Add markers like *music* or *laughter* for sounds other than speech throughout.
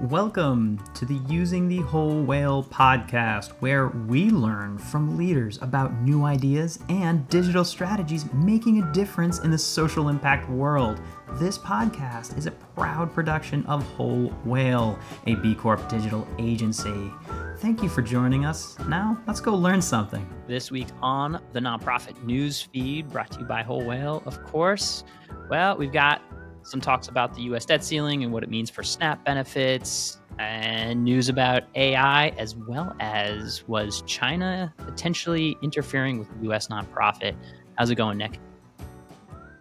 Welcome to the Using the Whole Whale podcast, where we learn from leaders about new ideas and digital strategies making a difference in the social impact world. This podcast is a proud production of Whole Whale, a B Corp digital agency. Thank you for joining us. Now, let's go learn something. This week on the nonprofit news feed, brought to you by Whole Whale, of course. Well, we've got some talks about the US debt ceiling and what it means for SNAP benefits, and news about AI, as well as was China potentially interfering with US nonprofit. How's it going, Nick?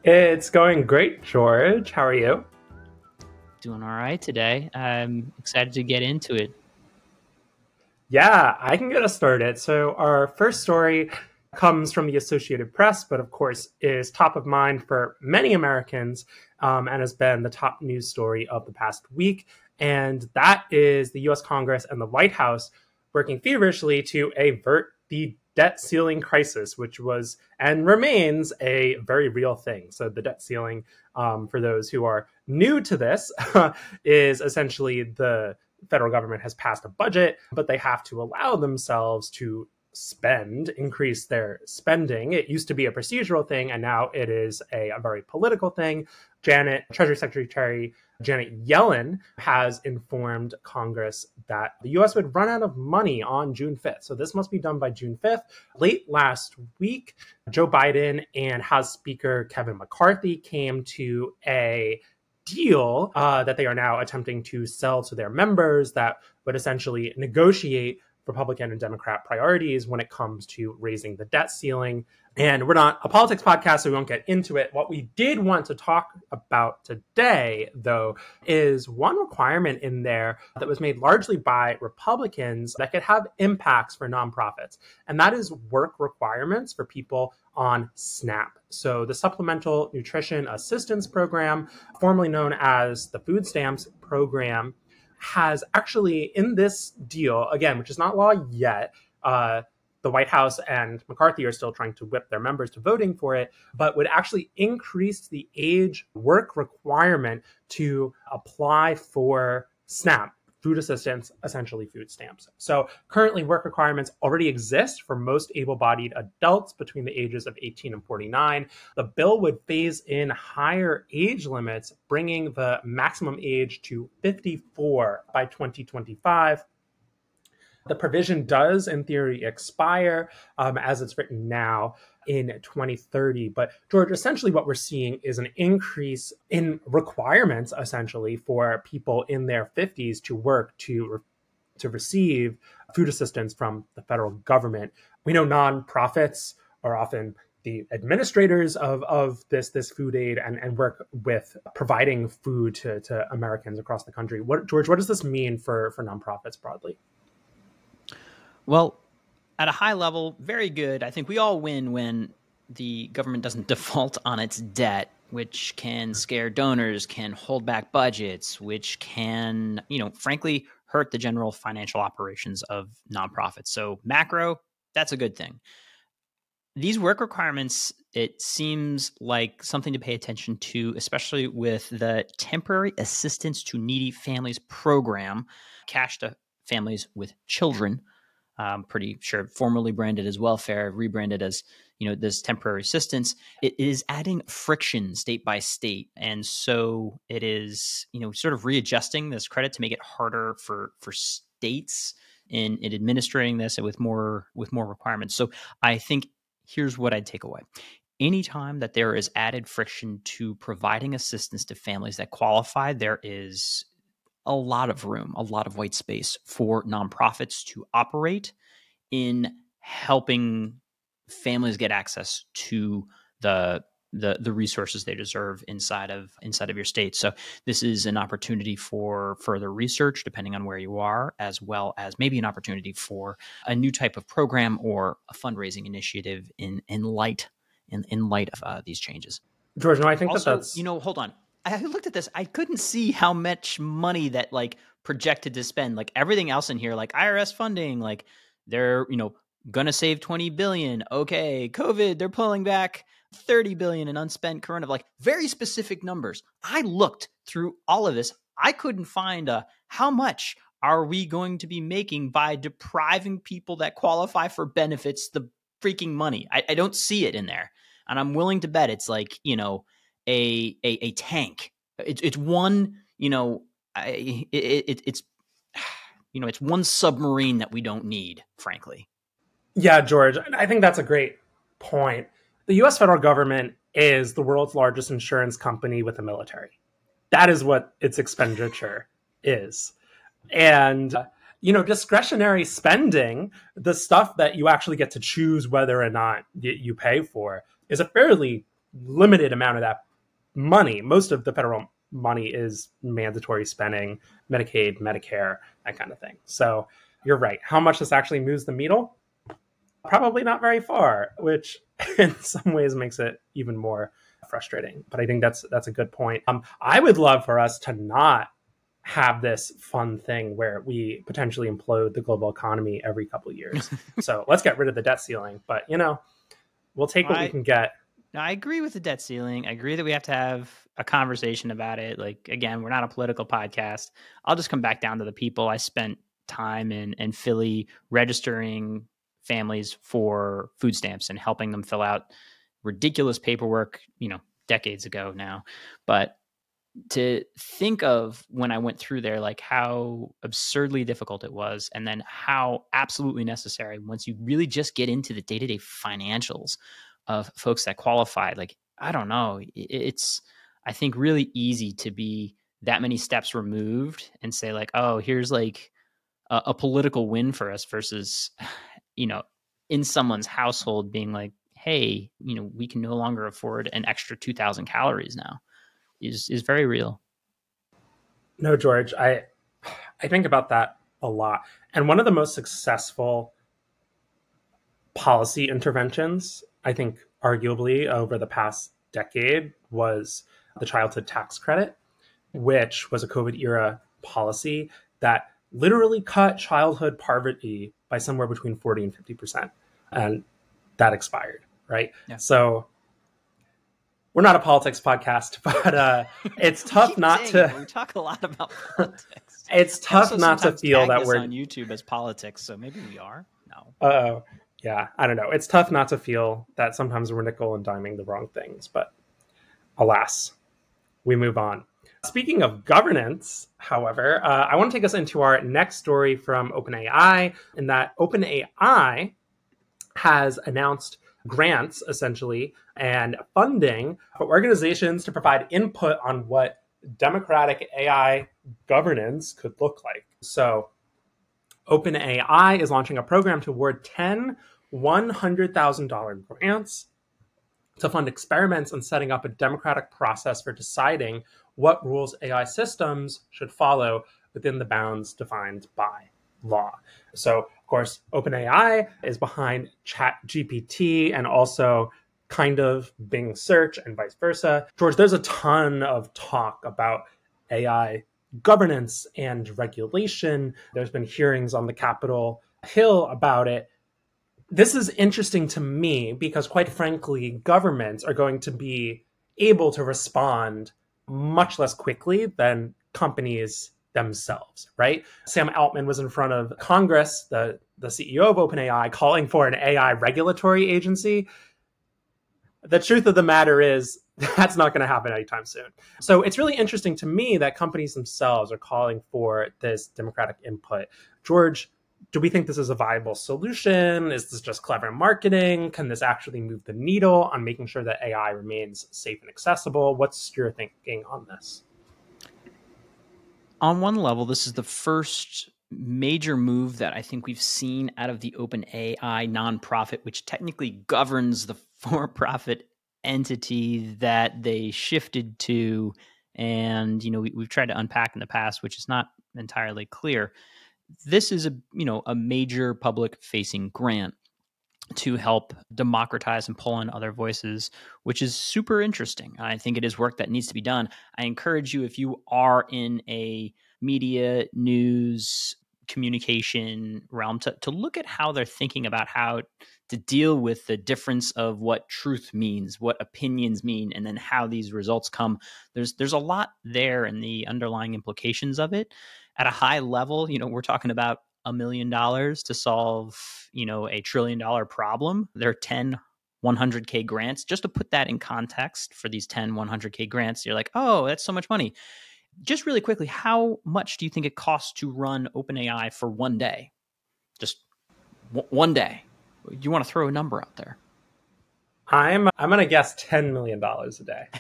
It's going great, George. How are you? Doing all right today. I'm excited to get into it. Yeah, I can get us started. So, our first story comes from the Associated Press, but of course is top of mind for many Americans um, and has been the top news story of the past week. And that is the US Congress and the White House working feverishly to avert the debt ceiling crisis, which was and remains a very real thing. So, the debt ceiling, um, for those who are new to this, *laughs* is essentially the federal government has passed a budget, but they have to allow themselves to spend, increase their spending. It used to be a procedural thing, and now it is a, a, very political thing. Janet, Treasury Secretary Janet Yellen, has informed Congress that the US would run out of money on June 5th. So this must be done by June 5th. Late last week, Joe Biden and House Speaker Kevin McCarthy came to a deal uh, that they are now attempting to sell to their members that would essentially negotiate Republican and Democrat priorities when it comes to raising the debt ceiling. And we're not a politics podcast, so we won't get into it. What we did want to talk about today, though, is one requirement in there that was made largely by Republicans that could have impacts for nonprofits. And that is work requirements for people on SNAP. So, the Supplemental Nutrition Assistance Program, formerly known as the Food Stamps Program, has actually in this deal again, which is not law yet. Uh, the White House and McCarthy are still trying to whip their members to voting for it, but would actually increase the age work requirement to apply for SNAP food assistance, essentially food stamps. So currently, work requirements already exist for most able bodied adults between the ages of 18 and 49. The bill would phase in higher age limits, bringing the maximum age to 54 by 2025. The provision does, in theory, expire um, as it's written now in 2030. But George, essentially what we're seeing is an increase in requirements, essentially, for people in their 50s to work to to receive food assistance from the federal government. We know nonprofits are often the administrators of, of this this food aid and, and work with providing food to, to Americans across the country. What George, what does this mean for, for nonprofits broadly? Well, at a high level, very good. I think we all win when the government doesn't *laughs* default on its debt, which can scare donors, can hold back budgets, which can, you know, frankly, hurt the general financial operations of nonprofits. So, macro, that's a good thing. These work requirements, it seems like something to pay attention to, especially with the Temporary Assistance to Needy Families program, cash to families with children I'm pretty sure formerly branded as welfare, rebranded as you know this temporary assistance. It is adding friction state by state, and so it is you know sort of readjusting this credit to make it harder for for states in, in administering this with more with more requirements. So I think here's what I'd take away. Anytime that there is added friction to providing assistance to families that qualify, there is a lot of room, a lot of white space for nonprofits to operate in helping families get access to the the the resources they deserve inside of inside of your state. So this is an opportunity for further research depending on where you are as well as maybe an opportunity for a new type of program or a fundraising initiative in in light in in light of uh, these changes. George, no, I think also, that that's you know, hold on. I looked at this. I couldn't see how much money that like projected to spend. Like everything else in here, like IRS funding, like they're you know gonna save twenty billion. Okay, COVID, they're pulling back thirty billion in unspent current of like very specific numbers. I looked through all of this. I couldn't find a how much are we going to be making by depriving people that qualify for benefits the freaking money? I, I don't see it in there. And I'm willing to bet it's like, you know, a a, a tank. It's it's one, you know, I, it, it, it's *sighs* you know, it's one submarine that we don't need, frankly. Yeah, George, I think that's a great point. The US federal government is the world's largest insurance company with a military. That is what its expenditure is. And uh, you know, discretionary spending, the stuff that you actually get to choose whether or not you pay for, is a fairly limited amount of that money. Most of the federal money is mandatory spending, Medicaid, Medicare, that kind of thing. So you're right. How much this actually moves the needle? Probably not very far, which *laughs* in some ways makes it even more frustrating. But I think that's that's a good point. Um, I would love for us to not have this fun thing where we potentially implode the global economy every couple years. *laughs* so let's get rid of the debt ceiling. But you know, we'll take what I, we can get. I agree with the debt ceiling. I agree that we have to have a conversation about it. Like again, we're not a political podcast. I'll just come back down to the people. I spent time in in Philly registering families for food stamps and helping them fill out ridiculous paperwork, you know, decades ago now. But to think of when I went through there, like how absurdly difficult it was, and then how absolutely necessary once you really just get into the day to day financials of folks that qualify. Like, I don't know, it's, I think, really easy to be that many steps removed and say, like, oh, here's like a, a political win for us versus, *sighs* you know, in someone's household being like, hey, you know, we can no longer afford an extra 2,000 calories now is is very real. No, George, I I think about that a lot. And one of the most successful policy interventions, I think arguably over the past decade was the childhood tax credit, which was a COVID era policy that literally cut childhood poverty by somewhere between 40 and 50%. And that expired, right? Yeah. So we're not a politics podcast, *laughs* but uh, it's *laughs* tough not to. It. We talk a lot about *laughs* politics. it's tough not to feel that we're on YouTube as politics, so maybe we are. No. Oh, yeah. I don't know. It's tough not to feel that sometimes we're nickel and diming the wrong things, but alas, we move on. Speaking of governance, however, uh, I want to take us into our next story from OpenAI, in that OpenAI has announced grants essentially and funding for organizations to provide input on what democratic AI governance could look like. So, OpenAI is launching a program to award 10 $100,000 grants to fund experiments on setting up a democratic process for deciding what rules AI systems should follow within the bounds defined by law. So, of course, OpenAI is behind ChatGPT and also kind of Bing search and vice versa. George, there's a ton of talk about AI governance and regulation. There's been hearings on the Capitol Hill about it. This is interesting to me because, quite frankly, governments are going to be able to respond much less quickly than companies themselves, right? Sam Altman was in front of Congress, the, the CEO of OpenAI, calling for an AI regulatory agency. The truth of the matter is, *laughs* that's not going to happen anytime soon. So it's really interesting to me that companies themselves are calling for this democratic input. George, do we think this is a viable solution? Is this just clever marketing? Can this actually move the needle on making sure that AI remains safe and accessible? What's your thinking on this? on one level, this is the first major move that I think we've seen out of the Open AI nonprofit, which technically governs the *laughs* for profit entity that they shifted to. And, you know, we, have tried to unpack in the past, which is not entirely clear. This is a, you know, a major public facing grant to help democratize and pull in other voices, which is super interesting. I think it is work that needs to be done. I encourage you, if you are in a media, news, communication realm to, to look at how they're thinking about how to deal with the difference of what truth means, what opinions mean, and then how these results come. There's there's a lot there in the underlying implications of it. At a high level, you know, we're talking about a million dollars to solve, you know, a trillion dollar problem. There are 10 100k grants. Just to put that in context for these 10 100k grants, you're like, "Oh, that's so much money." Just really quickly, how much do you think it costs to run OpenAI for one day? Just w- one day. You want to throw a number out there? I'm I'm gonna guess ten million dollars a day. *laughs*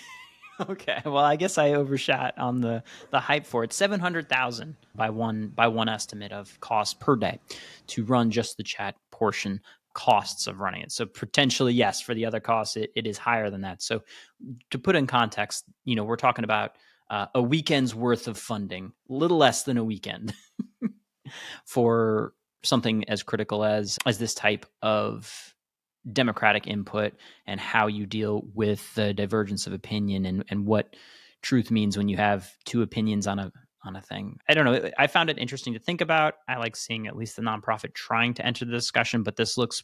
*laughs* okay, well, I guess I overshot on the the hype for it. Seven hundred thousand by one by one estimate of cost per day to run just the chat portion costs of running it. So potentially, yes, for the other costs, it, it is higher than that. So to put in context, you know, we're talking about uh, a weekend's worth of funding, little less than a weekend *laughs* for something as critical as as this type of democratic input and how you deal with the divergence of opinion and, and what truth means when you have two opinions on a on a thing. I don't know. I found it interesting to think about. I like seeing at least the nonprofit trying to enter the discussion, but this looks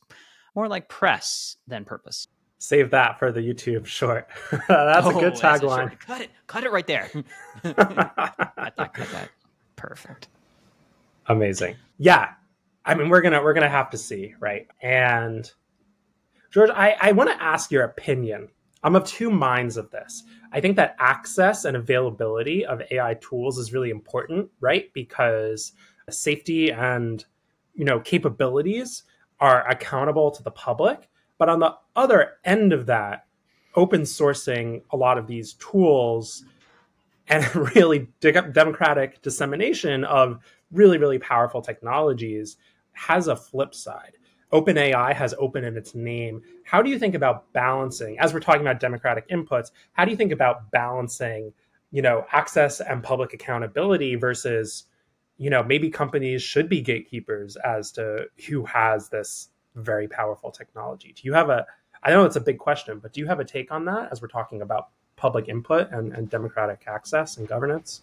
more like press than purpose. Save that for the YouTube short. *laughs* that's oh, a good oh, tagline. Cut it. Cut it right there. *laughs* I thought cut that. Perfect. Amazing. Yeah. I mean, we're gonna we're gonna have to see, right? And George, I, I want to ask your opinion. I'm of two minds of this. I think that access and availability of AI tools is really important, right? Because safety and you know capabilities are accountable to the public. But on the other end of that, open sourcing a lot of these tools and *laughs* really democratic dissemination of really, really powerful technologies has a flip side. OpenAI has open in its name. How do you think about balancing, as we're talking about democratic inputs, how do you think about balancing, you know, access and public accountability versus, you know, maybe companies should be gatekeepers as to who has this very powerful technology? Do you have a, I know it's a big question, but do you have a take on that as we're talking about public input and, and democratic access and governance?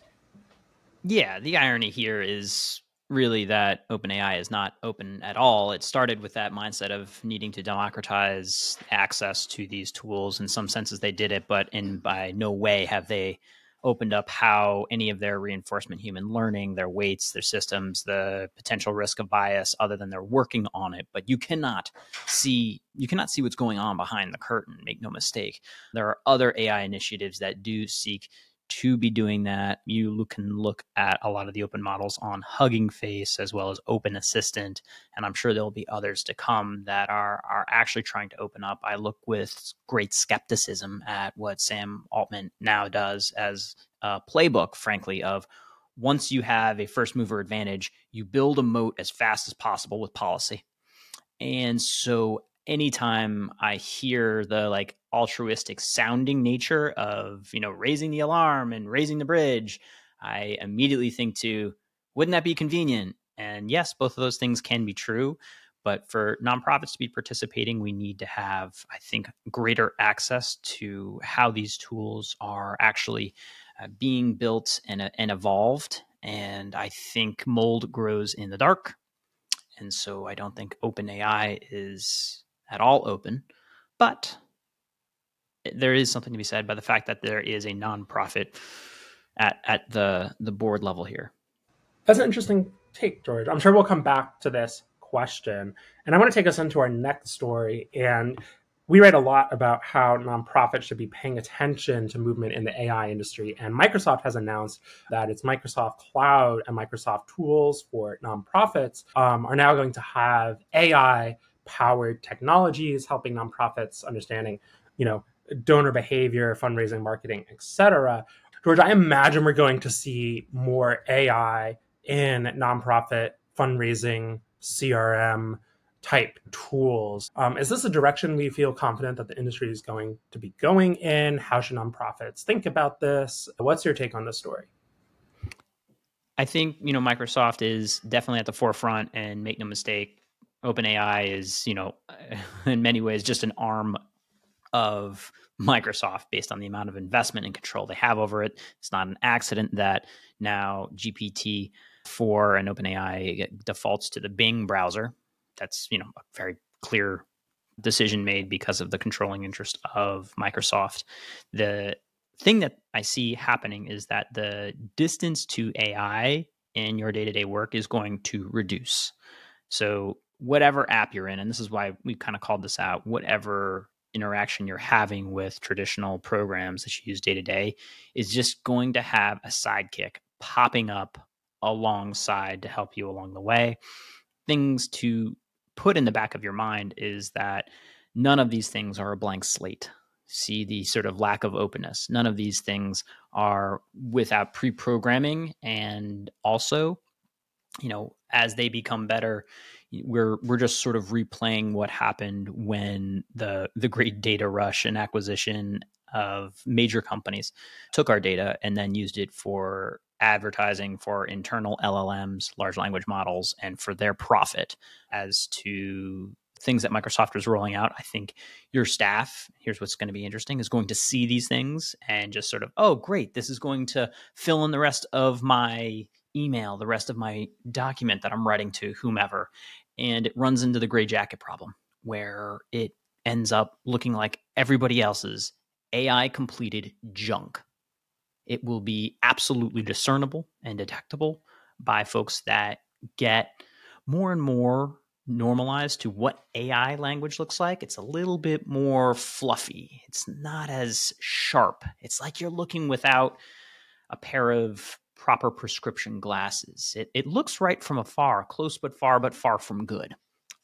Yeah, the irony here is really that OpenAI is not open at all. It started with that mindset of needing to democratize access to these tools. In some senses, they did it, but in by no way have they opened up how any of their reinforcement human learning, their weights, their systems, the potential risk of bias, other than they're working on it. But you cannot see you cannot see what's going on behind the curtain. Make no mistake. There are other AI initiatives that do seek to be doing that, you can look at a lot of the open models on Hugging Face as well as Open Assistant, and I'm sure there'll be others to come that are are actually trying to open up. I look with great skepticism at what Sam Altman now does as a playbook, frankly, of once you have a first mover advantage, you build a moat as fast as possible with policy. And so anytime I hear the like altruistic sounding nature of, you know, raising the alarm and raising the bridge, I immediately think to, wouldn't that be convenient? And yes, both of those things can be true. But for nonprofits to be participating, we need to have, I think, greater access to how these tools are actually uh, being built and, and evolved. And I think mold grows in the dark. And so I don't think OpenAI is at all open, but there is something to be said by the fact that there is a nonprofit at at the the board level here. That's an interesting take, George. I'm sure we'll come back to this question, and I want to take us into our next story. And we write a lot about how nonprofits should be paying attention to movement in the AI industry. And Microsoft has announced that its Microsoft Cloud and Microsoft tools for nonprofits um, are now going to have AI powered technologies, helping nonprofits understanding, you know, donor behavior, fundraising, marketing, etc. George, I imagine we're going to see more AI in nonprofit fundraising, CRM type tools. Um, is this a direction we feel confident that the industry is going to be going in? How should nonprofits think about this? What's your take on this story? I think you know Microsoft is definitely at the forefront, and make no mistake, OpenAI is, you know, *laughs* in many ways just an arm of Microsoft based on the amount of investment and control they have over it. It's not an accident that now GPT for an OpenAI defaults to the Bing browser. That's you know a very clear decision made because of the controlling interest of Microsoft. The thing that I see happening is that the distance to AI in your day to day work is going to reduce. So, whatever app you're in, and this is why we kind of called this out, whatever interaction you're having with traditional programs that you use day to day is just going to have a sidekick popping up alongside to help you along the way. Things to put in the back of your mind is that none of these things are a blank slate. See the sort of lack of openness. None of these things are without pre programming. And also, you know, as they become better, we're we're just sort of replaying what happened when the the great data rush and acquisition of major companies took our data and then used it for advertising for internal LLMs, large language models, and for their profit as to things that Microsoft was rolling out. I think your staff, here's what's going to be interesting, is going to see these things and just sort of, oh, great, this is going to fill in the rest of my email, the rest of my document that I'm writing to whomever. And it runs into the gray jacket problem where it ends up looking like everybody else's AI completed junk. It will be absolutely discernible and detectable by folks that get more and more normalized to what AI language looks like. It's a little bit more fluffy. It's not as sharp. It's like you're looking without a pair of proper prescription glasses. It, it looks right from afar, close but far, but far from good.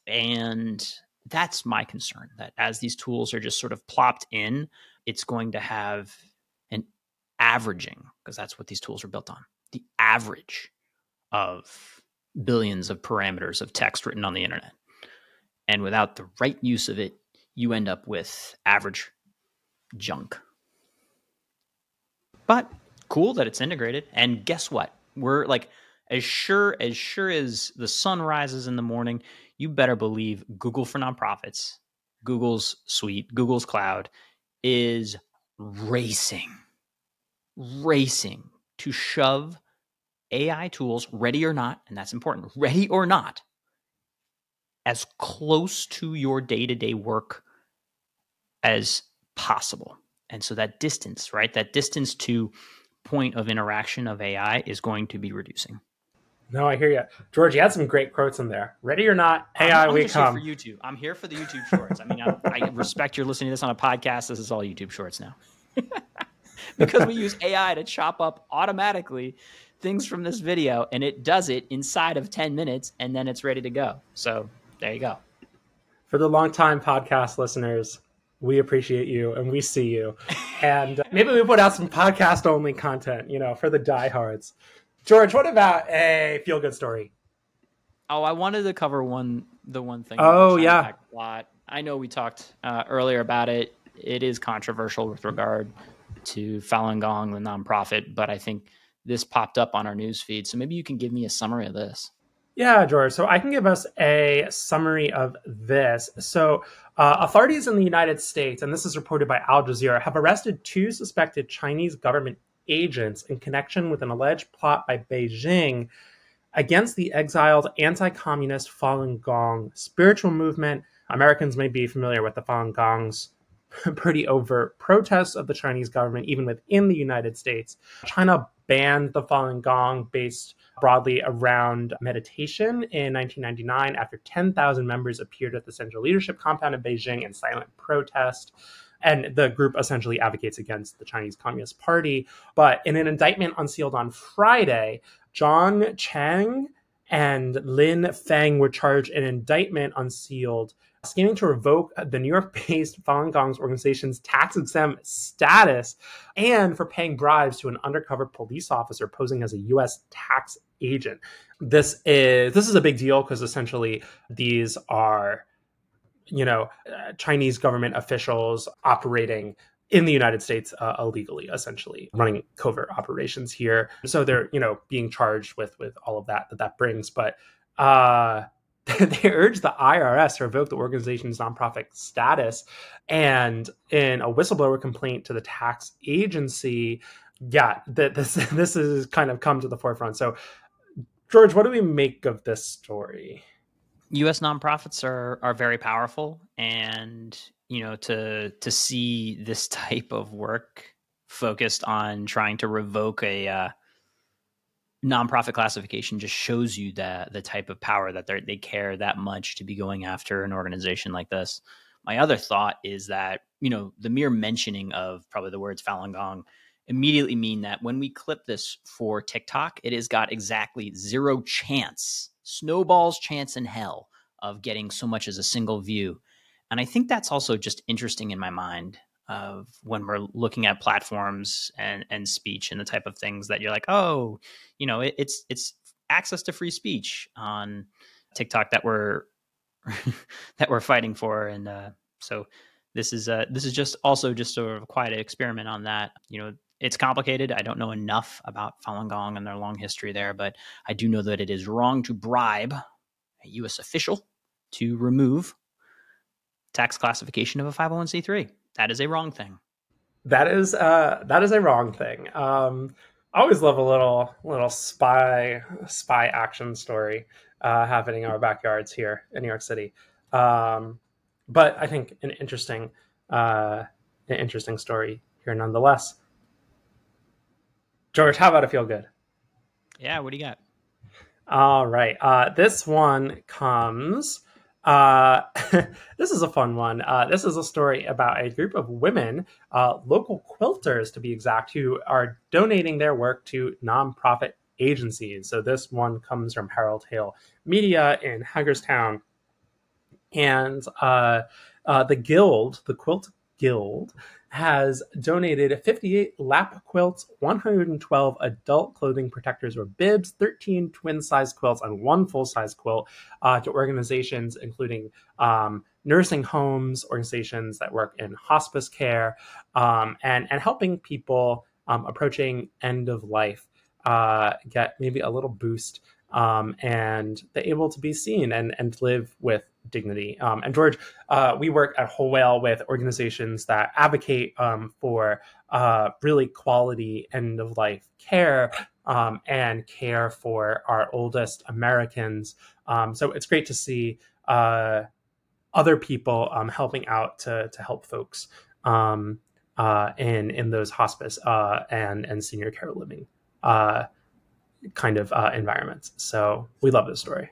And that's my concern that as these tools are just sort of plopped in, it's going to have an averaging, because that's what these tools are built on the average of billions of parameters of text written on the internet. And without the right use of it, you end up with average junk. But cool that it's integrated. And guess what? We're like, as sure as sure as the sun rises in the morning, you better believe Google for nonprofits, Google's suite, Google's cloud is racing, racing to shove AI tools, ready or not, and that's important, ready or not, as close to your day to day work as possible. And so that distance, right? That distance to point of interaction of AI is going to be reducing. No, I hear you, George. You had some great quotes in there. Ready or not, AI, I'm, I'm we come. for YouTube. I'm here for the YouTube shorts. I mean, I, I *laughs* respect you're listening to this on a podcast. This is all YouTube shorts now, *laughs* because we use AI to chop up automatically things from this video, and it does it inside of 10 minutes, and then it's ready to go. So there you go. For the long-time podcast listeners, we appreciate you and we see you. And maybe we put out some podcast only content, you know, for the diehards. George, what about a feel good story? Oh, I wanted to cover one the one thing. Oh yeah, plot. I know we talked uh, earlier about it. It is controversial with regard to Falun Gong, the nonprofit, but I think this popped up on our news feed. So maybe you can give me a summary of this. Yeah, George. So I can give us a summary of this. So, uh, authorities in the United States, and this is reported by Al Jazeera, have arrested two suspected Chinese government agents in connection with an alleged plot by Beijing against the exiled anti communist Falun Gong spiritual movement. Americans may be familiar with the Falun Gong's *laughs* pretty overt protests of the Chinese government, even within the United States. China banned the Falun Gong based broadly around meditation in 1999 after 10,000 members appeared at the Central Leadership Compound in Beijing in silent protest. And the group essentially advocates against the Chinese Communist Party. But in an indictment unsealed on Friday, John Chang and Lin Feng were charged an indictment unsealed scheming to revoke the New York based Falun Gong's organization's tax exempt status and for paying bribes to an undercover police officer posing as a U.S. tax agent. This is this is a big deal because essentially these are you know uh, Chinese government officials operating in the United States uh, illegally, essentially running covert operations here. So they're you know being charged with with all of that that that brings, but. Uh, *laughs* they urged the IRS to revoke the organization's nonprofit status. And in a whistleblower complaint to the tax agency, yeah, that this *laughs* this has kind of come to the forefront. So George, what do we make of this story? U.S. nonprofits are are very powerful, and you know to to see this type of work focused on trying to revoke a uh, nonprofit classification just shows you the the type of power that they care that much to be going after an organization like this. My other thought is that you know the mere mentioning of probably the words Falun Gong immediately mean that when we clip this for TikTok, it has got exactly zero chance, snowball's chance in hell of getting so much as a single view. And I think that's also just interesting in my mind of when we're looking at platforms and and speech and the type of things that you're like, oh, you know, it, it's it's access to free speech on TikTok that we're *laughs* that we're fighting for, and uh, so this is uh, this is just also just sort of quite an experiment on that. You know, it's complicated. I don't know enough about Falun Gong and their long history there, but I do know that it is wrong to bribe a U.S. official to remove tax classification of a 501c3 that is a wrong thing. That is uh, that is a wrong thing. Um, I always love a little little spy spy action story uh, happening in our backyards here in New York City. Um, but I think an interesting uh, an interesting story here nonetheless. George, how about a feel good? Yeah, what do you got? All right. Uh, this one comes uh, *laughs* this is a fun one. Uh, this is a story about a group of women, uh, local quilters to be exact, who are donating their work to nonprofit agencies. So this one comes from Herald-Mail Media in Hagerstown. And uh, uh, the Guild, the Quilt Guild, has donated 58 lap quilts, 112 adult clothing protectors or bibs, 13 twin size quilts, and one full size quilt uh, to organizations including um, nursing homes, organizations that work in hospice care, um, and, and helping people um, approaching end of life uh, get maybe a little boost um, and they're able to be seen and, and live with dignity. Um, and George, uh, we work at Whole Whale with organizations that advocate um, for uh, really quality end of life care um, and care for our oldest Americans. Um, so it's great to see uh, other people um, helping out to, to help folks uh, in in those hospice uh, and and senior care living uh, kind of environments. So we love this story.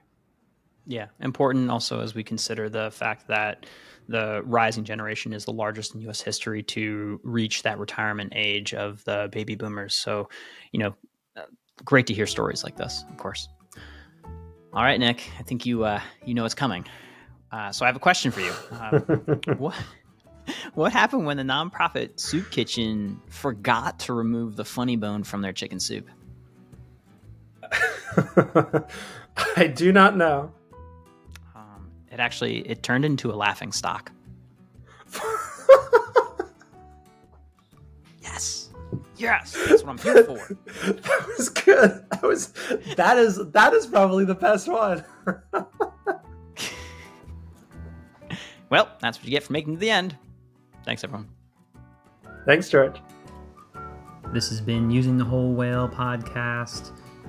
Yeah, important also as we consider the fact that the rising generation is the largest in U.S. history to reach that retirement age of the baby boomers. So, you know, uh, great to hear stories like this, of course. All right, Nick, I think you uh, you know what's coming. Uh, so I have a question for you. *laughs* Uh, what what happened when the nonprofit soup kitchen forgot to remove the funny bone from their chicken soup? *laughs* I do not know. It actually it turned into a laughing stock. *laughs* yes, yes, that's what I'm here for. *laughs* that was good. That was that is that is probably the best one. *laughs* well, that's what you get for making to the end. Thanks, everyone. Thanks, George. This has been Using the Whole Whale podcast.